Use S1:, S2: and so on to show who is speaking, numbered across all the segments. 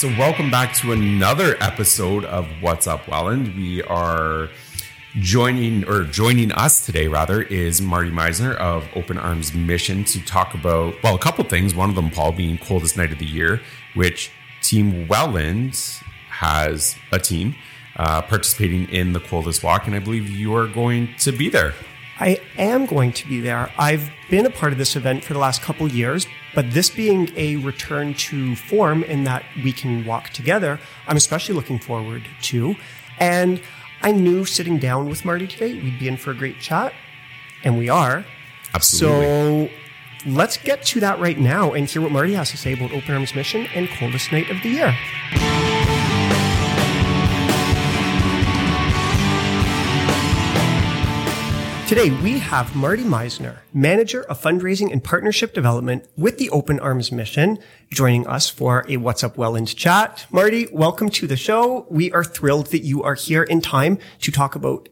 S1: So, welcome back to another episode of What's Up Welland. We are joining or joining us today rather is Marty Meisner of Open Arms Mission to talk about well a couple things. One of them, Paul, being coldest night of the year, which Team Welland has a team uh, participating in the coldest walk, and I believe you are going to be there.
S2: I am going to be there. I've been a part of this event for the last couple years, but this being a return to form in that we can walk together, I'm especially looking forward to. And I knew sitting down with Marty today, we'd be in for a great chat, and we are.
S1: Absolutely.
S2: So let's get to that right now and hear what Marty has to say about Open Arms Mission and Coldest Night of the Year. Today, we have Marty Meisner, Manager of Fundraising and Partnership Development with the Open Arms Mission, joining us for a What's Up Welland chat. Marty, welcome to the show. We are thrilled that you are here in time to talk about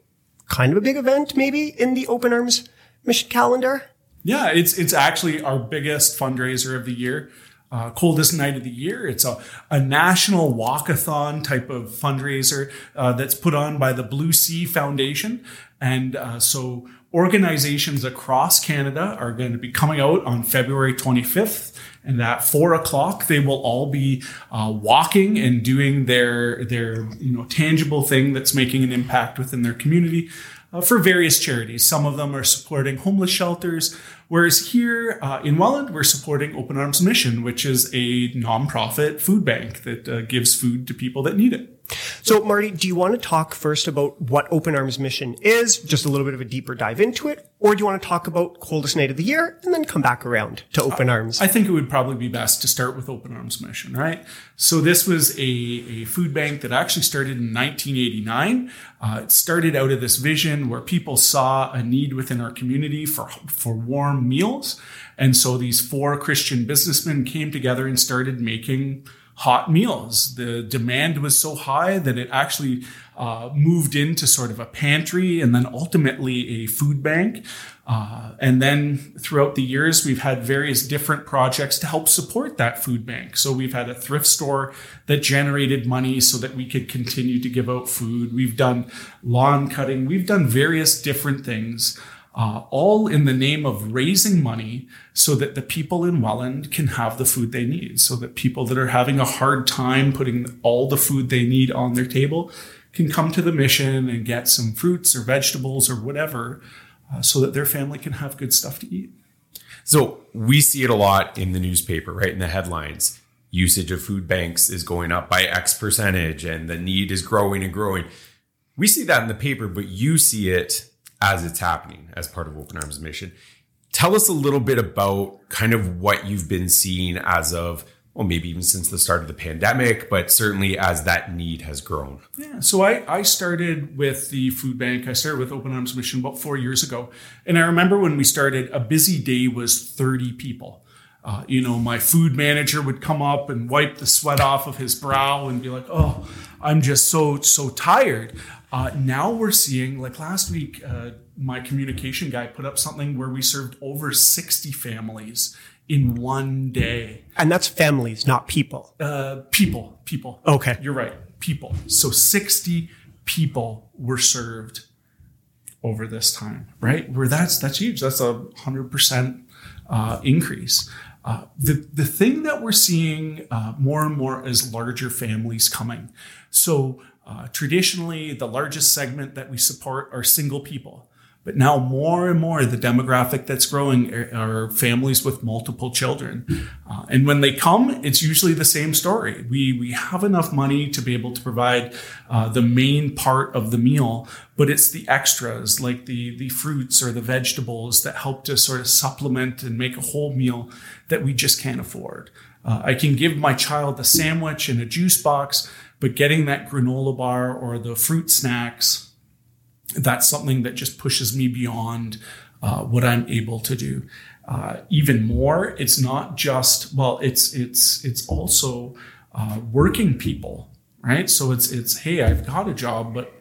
S2: kind of a big event, maybe, in the Open Arms Mission calendar.
S3: Yeah, it's it's actually our biggest fundraiser of the year. Uh, coldest night of the year. It's a, a national walkathon type of fundraiser uh, that's put on by the Blue Sea Foundation. And uh, so organizations across Canada are going to be coming out on February 25th. And at four o'clock, they will all be uh, walking and doing their their you know tangible thing that's making an impact within their community uh, for various charities. Some of them are supporting homeless shelters, whereas here uh, in Welland, we're supporting Open Arms Mission, which is a nonprofit food bank that uh, gives food to people that need it.
S2: So, Marty, do you want to talk first about what Open Arms Mission is, just a little bit of a deeper dive into it, or do you want to talk about coldest night of the year and then come back around to Open Arms?
S3: I think it would probably be best to start with Open Arms Mission, right? So this was a, a food bank that actually started in 1989. Uh, it started out of this vision where people saw a need within our community for, for warm meals. And so these four Christian businessmen came together and started making hot meals. The demand was so high that it actually uh, moved into sort of a pantry and then ultimately a food bank. Uh, and then throughout the years, we've had various different projects to help support that food bank. So we've had a thrift store that generated money so that we could continue to give out food. We've done lawn cutting. We've done various different things uh, all in the name of raising money so that the people in Welland can have the food they need, so that people that are having a hard time putting all the food they need on their table can come to the mission and get some fruits or vegetables or whatever uh, so that their family can have good stuff to eat.
S1: So we see it a lot in the newspaper, right? In the headlines, usage of food banks is going up by X percentage and the need is growing and growing. We see that in the paper, but you see it as it's happening as part of Open Arms Mission. Tell us a little bit about kind of what you've been seeing as of, well, maybe even since the start of the pandemic, but certainly as that need has grown.
S3: Yeah. So I, I started with the food bank. I started with Open Arms Mission about four years ago. And I remember when we started, a busy day was 30 people. Uh, you know, my food manager would come up and wipe the sweat off of his brow and be like, "Oh, I'm just so so tired." Uh, now we're seeing, like last week, uh, my communication guy put up something where we served over 60 families in one day.
S2: And that's families, not people.
S3: Uh, people, people.
S2: Okay.
S3: You're right. People. So 60 people were served over this time, right? Where that's, that's huge. That's a hundred percent, uh, increase. Uh, the, the thing that we're seeing, uh, more and more is larger families coming. So, uh, traditionally, the largest segment that we support are single people. But now more and more, the demographic that's growing are, families with multiple children. Uh, and when they come, it's usually the same story. We, we have enough money to be able to provide uh, the main part of the meal, but it's the extras like the, the fruits or the vegetables that help to sort of supplement and make a whole meal that we just can't afford. Uh, I can give my child a sandwich and a juice box, but getting that granola bar or the fruit snacks, that's something that just pushes me beyond uh, what I'm able to do. Uh, even more, it's not just well, it's it's it's also uh, working people, right? So it's it's hey, I've got a job, but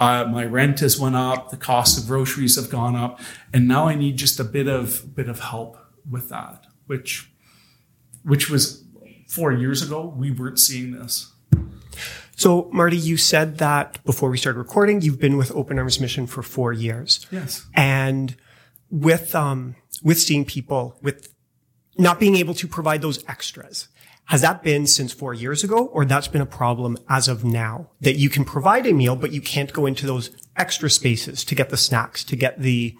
S3: uh, my rent has went up, the cost of groceries have gone up, and now I need just a bit of bit of help with that, which which was four years ago, we weren't seeing this.
S2: So, Marty, you said that before we started recording, you've been with Open Arms Mission for four years.
S3: Yes.
S2: And with, um, with seeing people with not being able to provide those extras, has that been since four years ago or that's been a problem as of now that you can provide a meal, but you can't go into those extra spaces to get the snacks, to get the,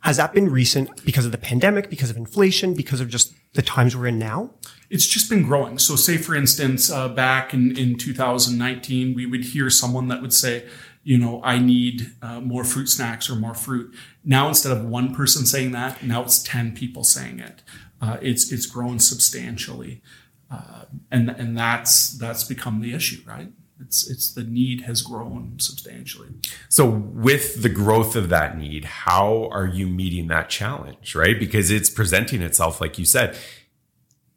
S2: has that been recent because of the pandemic, because of inflation, because of just the times we're in now?
S3: It's just been growing. So, say for instance, uh, back in, in 2019, we would hear someone that would say, you know, I need uh, more fruit snacks or more fruit. Now, instead of one person saying that, now it's 10 people saying it. Uh, it's it's grown substantially, uh, and and that's that's become the issue, right? It's it's the need has grown substantially.
S1: So with the growth of that need, how are you meeting that challenge, right? Because it's presenting itself, like you said,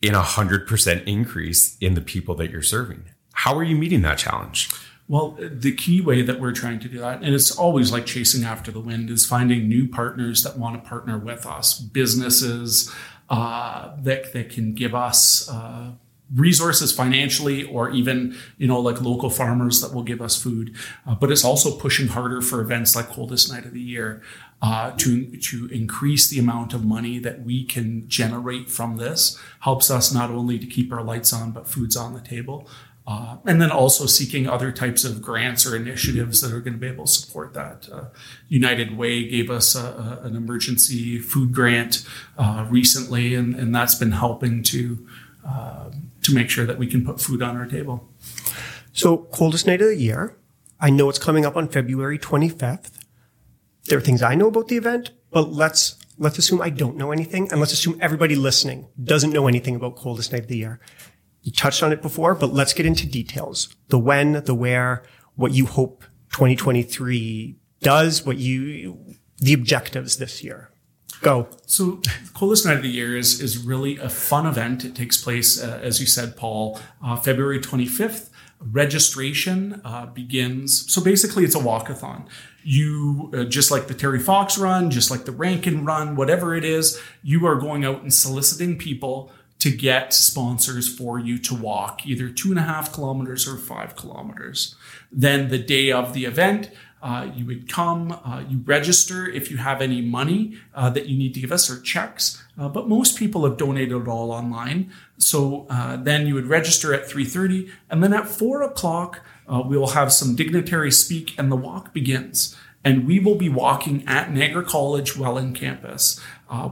S1: in a hundred percent increase in the people that you're serving. How are you meeting that challenge?
S3: Well, the key way that we're trying to do that, and it's always like chasing after the wind, is finding new partners that want to partner with us, businesses uh, that that can give us. Uh, resources financially or even you know like local farmers that will give us food uh, but it's also pushing harder for events like coldest night of the year uh, to to increase the amount of money that we can generate from this helps us not only to keep our lights on but food's on the table uh, and then also seeking other types of grants or initiatives that are going to be able to support that. Uh, United Way gave us a, a, an emergency food grant uh, recently, and, and that's been helping to uh, to make sure that we can put food on our table.
S2: So, coldest night of the year. I know it's coming up on February 25th. There are things I know about the event, but let's let's assume I don't know anything, and let's assume everybody listening doesn't know anything about coldest night of the year. You touched on it before, but let's get into details. The when, the where, what you hope 2023 does, what you, the objectives this year. Go.
S3: So, coldest night of the year is is really a fun event. It takes place, uh, as you said, Paul, uh, February 25th. Registration uh, begins. So basically, it's a walkathon. You uh, just like the Terry Fox run, just like the Rankin run, whatever it is, you are going out and soliciting people to get sponsors for you to walk either two and a half kilometers or five kilometers. Then the day of the event, uh, you would come, uh, you register if you have any money uh, that you need to give us or checks. Uh, but most people have donated it all online. So uh, then you would register at 3.30 and then at 4 o'clock, uh, we will have some dignitaries speak and the walk begins and we will be walking at Niagara College Welland campus.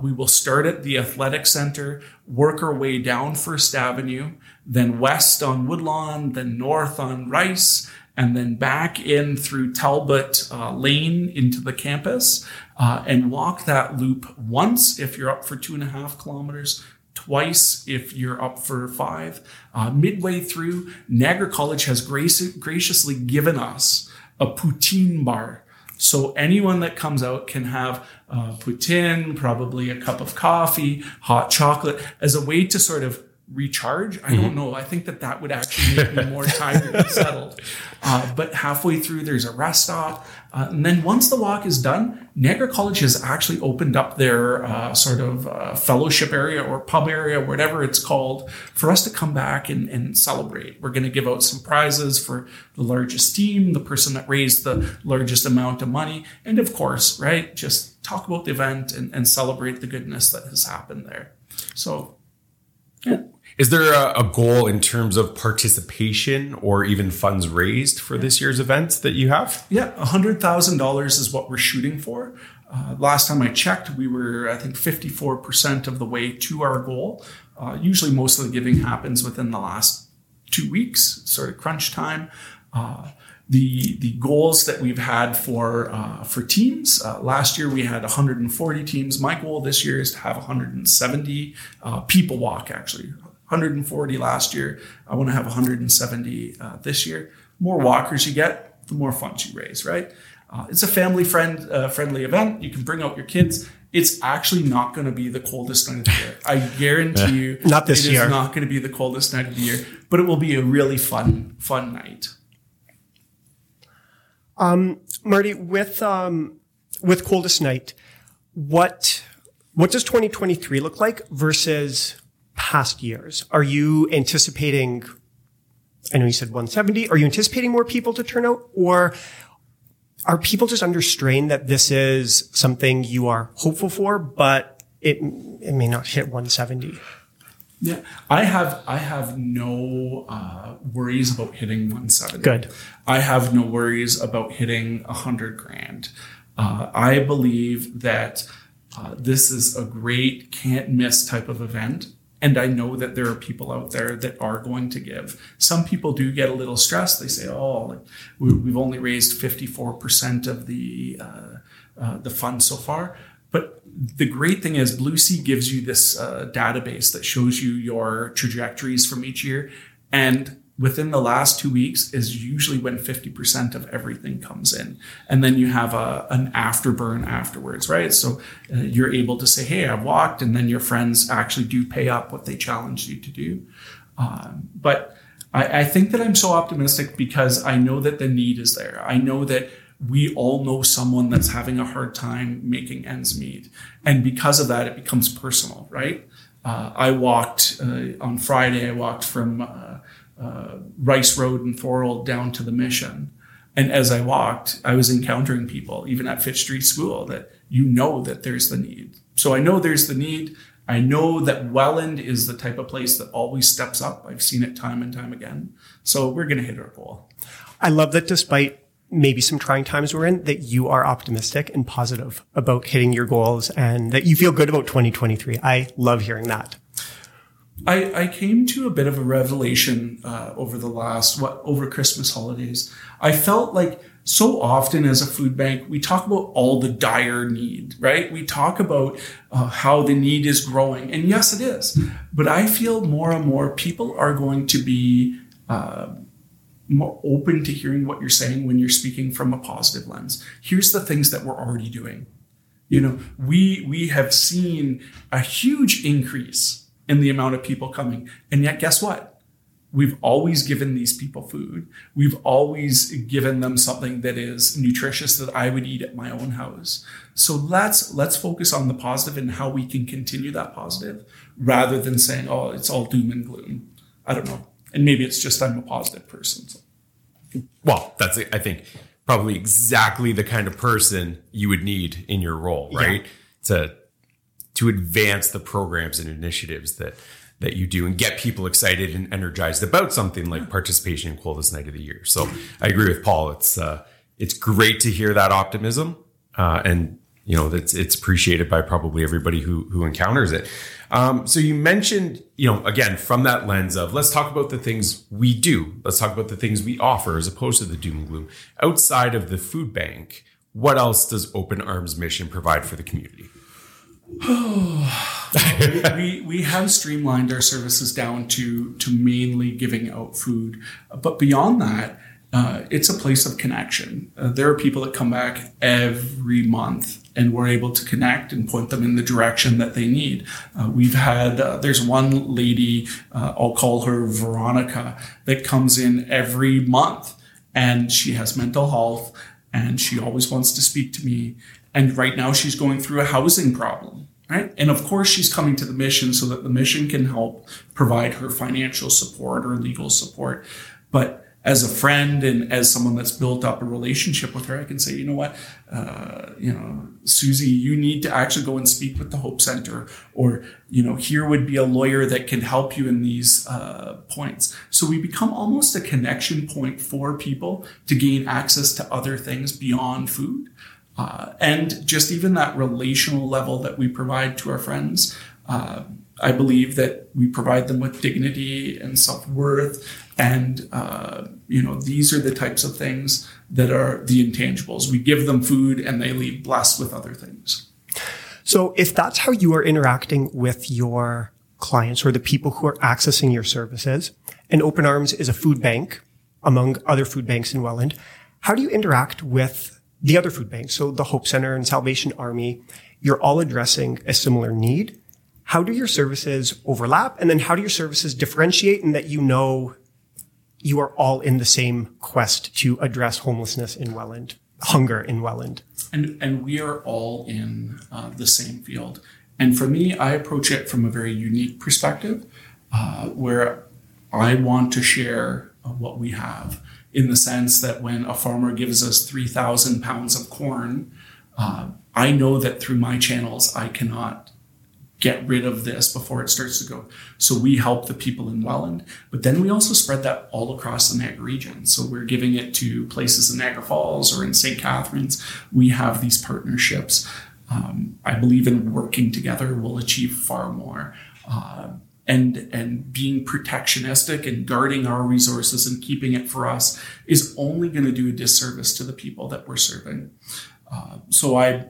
S3: We will start at the athletic center, work our way down First Avenue, then west on Woodlawn, then north on Rice, and then back in through Talbot uh, Lane into the campus, uh, and walk that loop once if you're up for two and a half kilometers, twice if you're up for five. Uh, midway through, Niagara College has grace- graciously given us a poutine bar so anyone that comes out can have uh, poutine, probably a cup of coffee, hot chocolate as a way to sort of recharge. I mm-hmm. don't know. I think that that would actually make me more tired and settled. Uh, but halfway through, there's a rest stop. Uh, and then once the walk is done, Niagara College has actually opened up their uh, sort of uh, fellowship area or pub area, whatever it's called, for us to come back and, and celebrate. We're going to give out some prizes for the largest team, the person that raised the largest amount of money, and of course, right, just talk about the event and, and celebrate the goodness that has happened there. So,
S1: yeah. Is there a, a, goal in terms of participation or even funds raised for this year's event that you have?
S3: Yeah, $100,000 is what we're shooting for. Uh, last time I checked, we were, I think, 54% of the way to our goal. Uh, usually, most of the giving happens within the last two weeks, sort of crunch time. Uh, the the goals that we've had for uh, for teams. Uh, last year we had 140 teams. My goal this year is to have 170 uh, people walk. Actually, 140 last year. I want to have 170 uh, this year. More walkers you get, the more funds you raise, right? Uh, it's a family friend uh, friendly event. You can bring out your kids. It's actually not going to be the coldest night of the year. I guarantee you,
S2: not this
S3: it
S2: year.
S3: It's not going to be the coldest night of the year, but it will be a really fun, fun night.
S2: Um, Marty, with um, with coldest night, what what does 2023 look like versus past years? Are you anticipating, I know you said 170, are you anticipating more people to turn out or are people just under strain that this is something you are hopeful for, but it, it may not hit 170?
S3: Yeah, I have I have no uh, worries about hitting 170.
S2: Good.
S3: I have no worries about hitting 100 grand. Uh, I believe that uh, this is a great can't miss type of event. And I know that there are people out there that are going to give. Some people do get a little stressed. They say, "Oh, like, we, have only raised 54% of the uh, uh, the fund so far." But the great thing is, Blue Sea gives you this uh, database that shows you your trajectories from each year, and within the last two weeks is usually when 50% of everything comes in. And then you have a, an afterburn afterwards, right? So uh, you're able to say, hey, I've walked, and then your friends actually do pay up what they challenged you to do. Um, but I, I think that I'm so optimistic because I know that the need is there. I know that we all know someone that's having a hard time making ends meet. And because of that, it becomes personal, right? Uh, I walked uh, on Friday, I walked from uh, uh, Rice Road and Thorold down to the mission. And as I walked, I was encountering people, even at Fitch Street School, that you know that there's the need. So I know there's the need. I know that Welland is the type of place that always steps up. I've seen it time and time again. So we're going to hit our goal.
S2: I love that despite maybe some trying times we're in, that you are optimistic and positive about hitting your goals and that you feel good about 2023. I love hearing that.
S3: I, I came to a bit of a revelation uh, over the last what over Christmas holidays. I felt like so often as a food bank, we talk about all the dire need, right? We talk about uh, how the need is growing, and yes, it is. But I feel more and more people are going to be uh, more open to hearing what you're saying when you're speaking from a positive lens. Here's the things that we're already doing. You know, we we have seen a huge increase in the amount of people coming. And yet, guess what? We've always given these people food. We've always given them something that is nutritious that I would eat at my own house. So let's let's focus on the positive and how we can continue that positive rather than saying, oh, it's all doom and gloom. I don't know. And maybe it's just I'm a positive person. So.
S1: Well, that's I think probably exactly the kind of person you would need in your role, right? Yeah. To to advance the programs and initiatives that that you do and get people excited and energized about something like participation in coldest night of the year. So I agree with Paul. It's uh, it's great to hear that optimism, uh, and you know that's it's appreciated by probably everybody who who encounters it. Um, so you mentioned, you know, again from that lens of let's talk about the things we do. Let's talk about the things we offer as opposed to the doom and gloom. Outside of the food bank, what else does Open Arms Mission provide for the community?
S3: we, we have streamlined our services down to to mainly giving out food, but beyond that, uh, it's a place of connection. Uh, there are people that come back every month, and we're able to connect and point them in the direction that they need. Uh, we've had uh, there's one lady, uh, I'll call her Veronica, that comes in every month, and she has mental health, and she always wants to speak to me and right now she's going through a housing problem, right? And of course she's coming to the mission so that the mission can help provide her financial support or legal support. But as a friend and as someone that's built up a relationship with her, I can say, you know what, uh, you know, Susie, you need to actually go and speak with the Hope Center, or you know, here would be a lawyer that can help you in these uh, points. So we become almost a connection point for people to gain access to other things beyond food. Uh, and just even that relational level that we provide to our friends. Uh, I believe that we provide them with dignity and self worth. And, uh, you know, these are the types of things that are the intangibles. We give them food and they leave blessed with other things.
S2: So if that's how you are interacting with your clients or the people who are accessing your services, and Open Arms is a food bank among other food banks in Welland, how do you interact with the other food banks, so the Hope Center and Salvation Army, you're all addressing a similar need. How do your services overlap? And then how do your services differentiate in that you know you are all in the same quest to address homelessness in Welland, hunger in Welland?
S3: And, and we are all in uh, the same field. And for me, I approach it from a very unique perspective uh, where I want to share what we have in the sense that when a farmer gives us 3,000 pounds of corn, uh, I know that through my channels, I cannot get rid of this before it starts to go. So we help the people in Welland, but then we also spread that all across the Niagara region. So we're giving it to places in Niagara Falls or in St. Catharines. We have these partnerships. Um, I believe in working together, we'll achieve far more. Uh, and and being protectionistic and guarding our resources and keeping it for us is only going to do a disservice to the people that we're serving. Uh, so I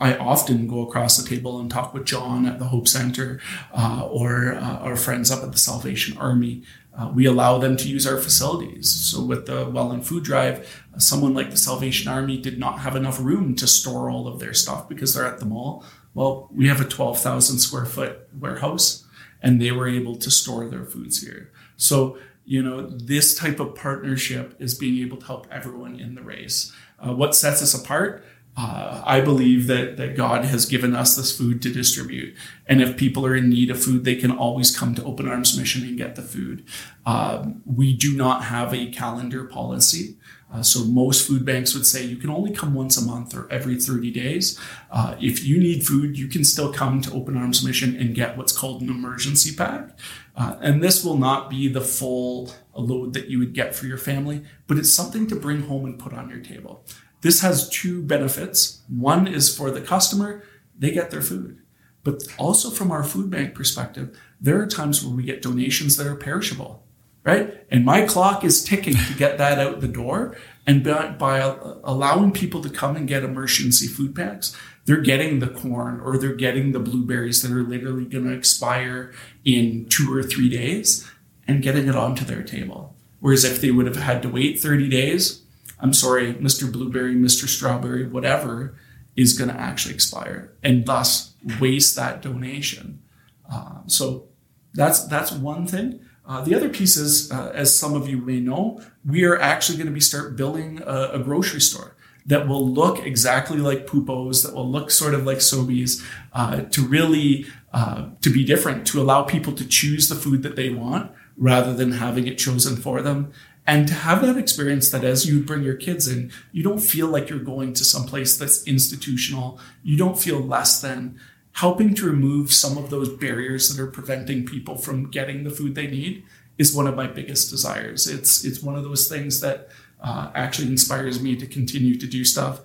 S3: I often go across the table and talk with John at the Hope Center uh, or uh, our friends up at the Salvation Army. Uh, we allow them to use our facilities. So, with the Welland Food Drive, someone like the Salvation Army did not have enough room to store all of their stuff because they're at the mall. Well, we have a 12,000 square foot warehouse and they were able to store their foods here. So, you know, this type of partnership is being able to help everyone in the race. Uh, what sets us apart? Uh, I believe that that God has given us this food to distribute, and if people are in need of food, they can always come to Open Arms Mission and get the food. Um, we do not have a calendar policy. Uh, so most food banks would say you can only come once a month or every 30 days. Uh, if you need food, you can still come to Open Arms Mission and get what's called an emergency pack. Uh, and this will not be the full load that you would get for your family, but it's something to bring home and put on your table. This has two benefits. One is for the customer, they get their food. But also from our food bank perspective, there are times where we get donations that are perishable right? And my clock is ticking to get that out the door. And by, by allowing people to come and get emergency food packs, they're getting the corn or they're getting the blueberries that are literally going to expire in two or three days and getting it onto their table. Whereas if they would have had to wait 30 days, I'm sorry, Mr. Blueberry, Mr. Strawberry, whatever is going to actually expire and thus waste that donation. Uh, so that's that's one thing. Uh, the other piece is, uh, as some of you may know, we are actually going to be start building a, a, grocery store that will look exactly like Pupo's, that will look sort of like Sobeys, uh, to really uh, to be different, to allow people to choose the food that they want rather than having it chosen for them. And to have that experience that as you bring your kids in, you don't feel like you're going to some place that's institutional. You don't feel less than helping to remove some of those barriers that are preventing people from getting the food they need is one of my biggest desires. It's it's one of those things that uh, actually inspires me to continue to do stuff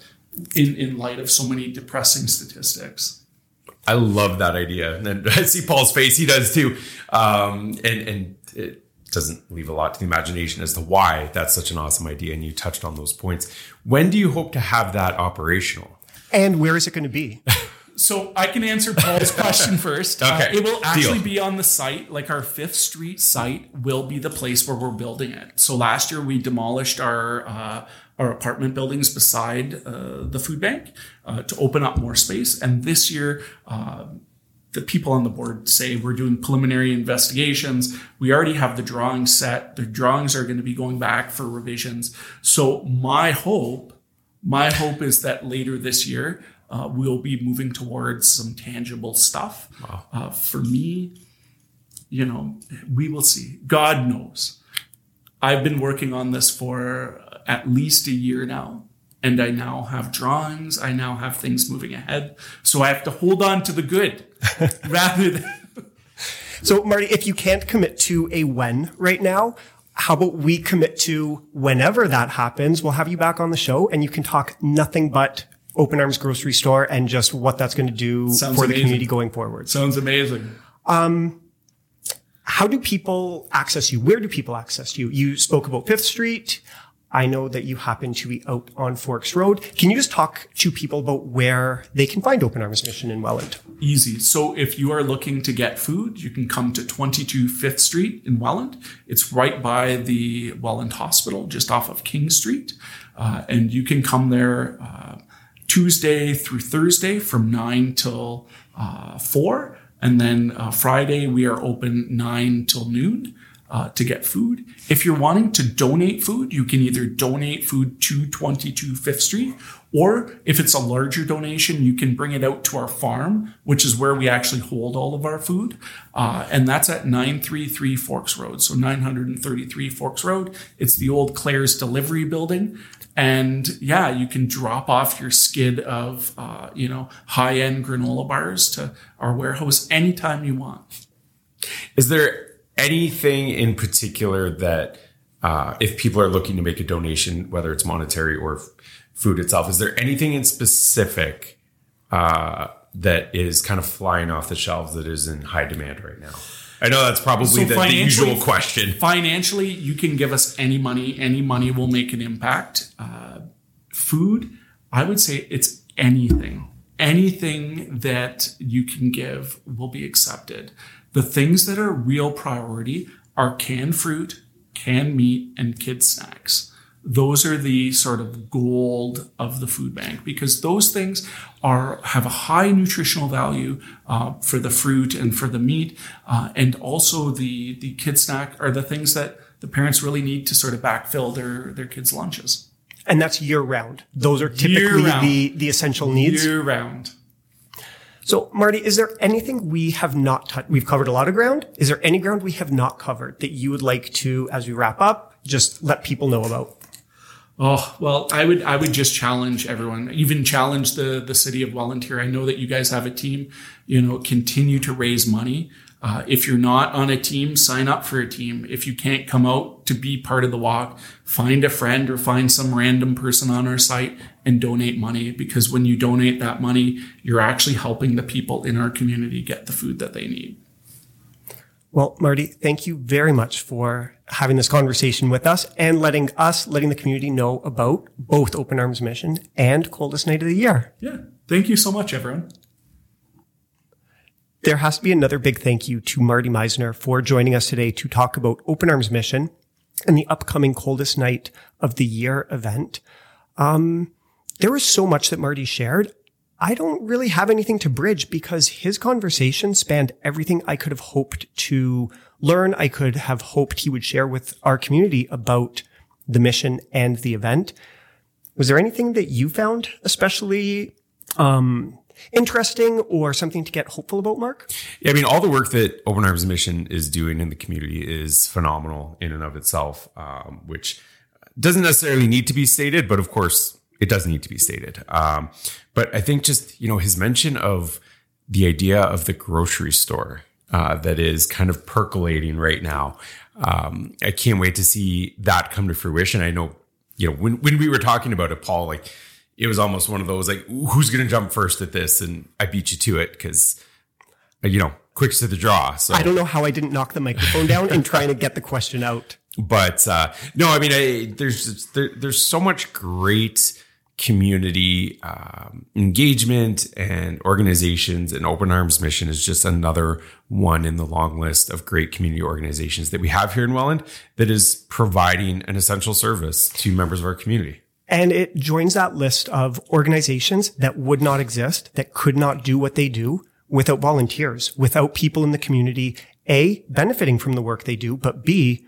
S3: in in light of so many depressing statistics.
S1: I love that idea, and I see Paul's face; he does too. Um, and and it doesn't leave a lot to the imagination as to why that's such an awesome idea. And you touched on those points. When do you hope to have that operational?
S2: And where is it going to be?
S3: so I can answer Paul's question first.
S1: Okay.
S3: Uh, it will actually Deal. be on the site. Like our Fifth Street site will be the place where we're building it. So last year we demolished our uh, our apartment buildings beside uh, the food bank uh, to open up more space. And this year, uh, the people on the board say we're doing preliminary investigations. We already have the drawings set. The drawings are going to be going back for revisions. So my hope, my hope is that later this year uh, we'll be moving towards some tangible stuff. Wow. Uh, for me, you know, we will see. God knows. I've been working on this for at least a year now, and I now have drawings. I now have things moving ahead. So I have to hold on to the good rather than.
S2: So, Marty, if you can't commit to a when right now, how about we commit to whenever that happens? We'll have you back on the show and you can talk nothing but Open Arms grocery store and just what that's going to do Sounds for amazing. the community going forward.
S3: Sounds amazing.
S2: Um, how do people access you? Where do people access you? You spoke about Fifth Street. I know that you happen to be out on Forks Road. Can you just talk to people about where they can find Open Arms Mission in Welland?
S3: Easy. So if you are looking to get food, you can come to 22 Fifth Street in Welland. It's right by the Welland Hospital, just off of King Street. Uh, and you can come there uh, Tuesday through Thursday from 9 till uh, 4. And then uh, Friday, we are open 9 till noon uh, to get food. If you're wanting to donate food, you can either donate food to 22 Fifth Street Or if it's a larger donation, you can bring it out to our farm, which is where we actually hold all of our food. Uh, and that's at 933 Forks Road. So 933 Forks Road. It's the old Claire's delivery building. And yeah, you can drop off your skid of, uh, you know, high end granola bars to our warehouse anytime you want.
S1: Is there anything in particular that, uh, if people are looking to make a donation, whether it's monetary or f- food itself, is there anything in specific uh, that is kind of flying off the shelves that is in high demand right now? I know that's probably
S3: So
S1: the, the usual question.
S3: Financially, you can give us any money. Any money will make an impact. Uh, food, I would say it's anything. Anything that you can give will be accepted. The things that are real priority are canned fruit, canned meat, and kids snacks. Those are the sort of gold of the food bank because those things are have a high nutritional value uh, for the fruit and for the meat, uh, and also the the kid snack are the things that the parents really need to sort of backfill their their kids' lunches
S2: And that's year round. Those are typically the, the essential needs.
S3: year round.
S2: So, Marty, is there anything we have not touched? We've covered a lot of ground. Is there any ground we have not covered that you would like to, as we wrap up, just let people know about?
S3: Oh well, I would I would just challenge everyone, even challenge the the city of Volunteer. I know that you guys have a team. You know, continue to raise money. Uh, if you're not on a team, sign up for a team. If you can't come out to be part of the walk, find a friend or find some random person on our site and donate money. Because when you donate that money, you're actually helping the people in our community get the food that they need.
S2: Well, Marty, thank you very much for having this conversation with us and letting us, letting the community know about both Open Arms Mission and Coldest Night of the Year.
S3: Yeah. Thank you so much, everyone.
S2: There has to be another big thank you to Marty Meisner for joining us today to talk about Open Arms Mission and the upcoming Coldest Night of the Year event. Um, there was so much that Marty shared. I don't really have anything to bridge because his conversation spanned everything I could have hoped to learn. I could have hoped he would share with our community about the mission and the event. Was there anything that you found especially um, interesting or something to get hopeful about, Mark?
S1: Yeah, I mean, all the work that Open Arms Mission is doing in the community is phenomenal in and of itself, um, which doesn't necessarily need to be stated, but of course, it does need to be stated. Um, but I think just, you know, his mention of the idea of the grocery store uh, that is kind of percolating right now. Um, I can't wait to see that come to fruition. I know, you know, when, when we were talking about it, Paul, like, it was almost one of those like, who's going to jump first at this? And I beat you to it because you know, quick to the draw. So
S2: I don't know how I didn't knock the microphone down in trying to get the question out.
S1: but uh, no, I mean, I, there's there, there's so much great community um, engagement and organizations, and Open Arms Mission is just another one in the long list of great community organizations that we have here in Welland that is providing an essential service to members of our community.
S2: And it joins that list of organizations that would not exist, that could not do what they do without volunteers, without people in the community, A, benefiting from the work they do, but B,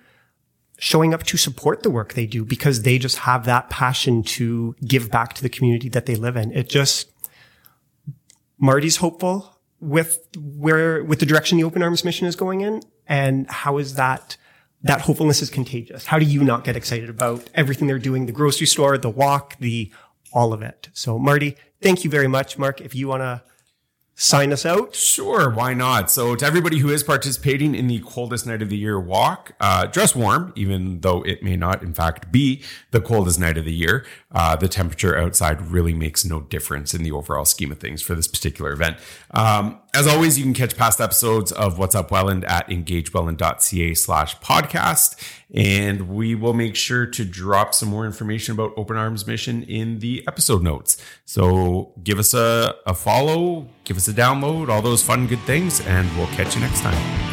S2: showing up to support the work they do because they just have that passion to give back to the community that they live in. It just, Marty's hopeful with where, with the direction the Open Arms mission is going in. And how is that, that hopefulness is contagious? How do you not get excited about everything they're doing? The grocery store, the walk, the, all of it. So Marty, thank you very much. Mark, if you want to sign us out.
S1: Sure, why not? So, to everybody who is participating in the coldest night of the year walk, uh, dress warm, even though it may not, in fact, be the coldest night of the year. Uh, the temperature outside really makes no difference in the overall scheme of things for this particular event. Um, as always, you can catch past episodes of What's Up Welland at engagewelland.ca slash podcast. And we will make sure to drop some more information about Open Arms Mission in the episode notes. So give us a, a follow, give us a download, all those fun, good things, and we'll catch you next time.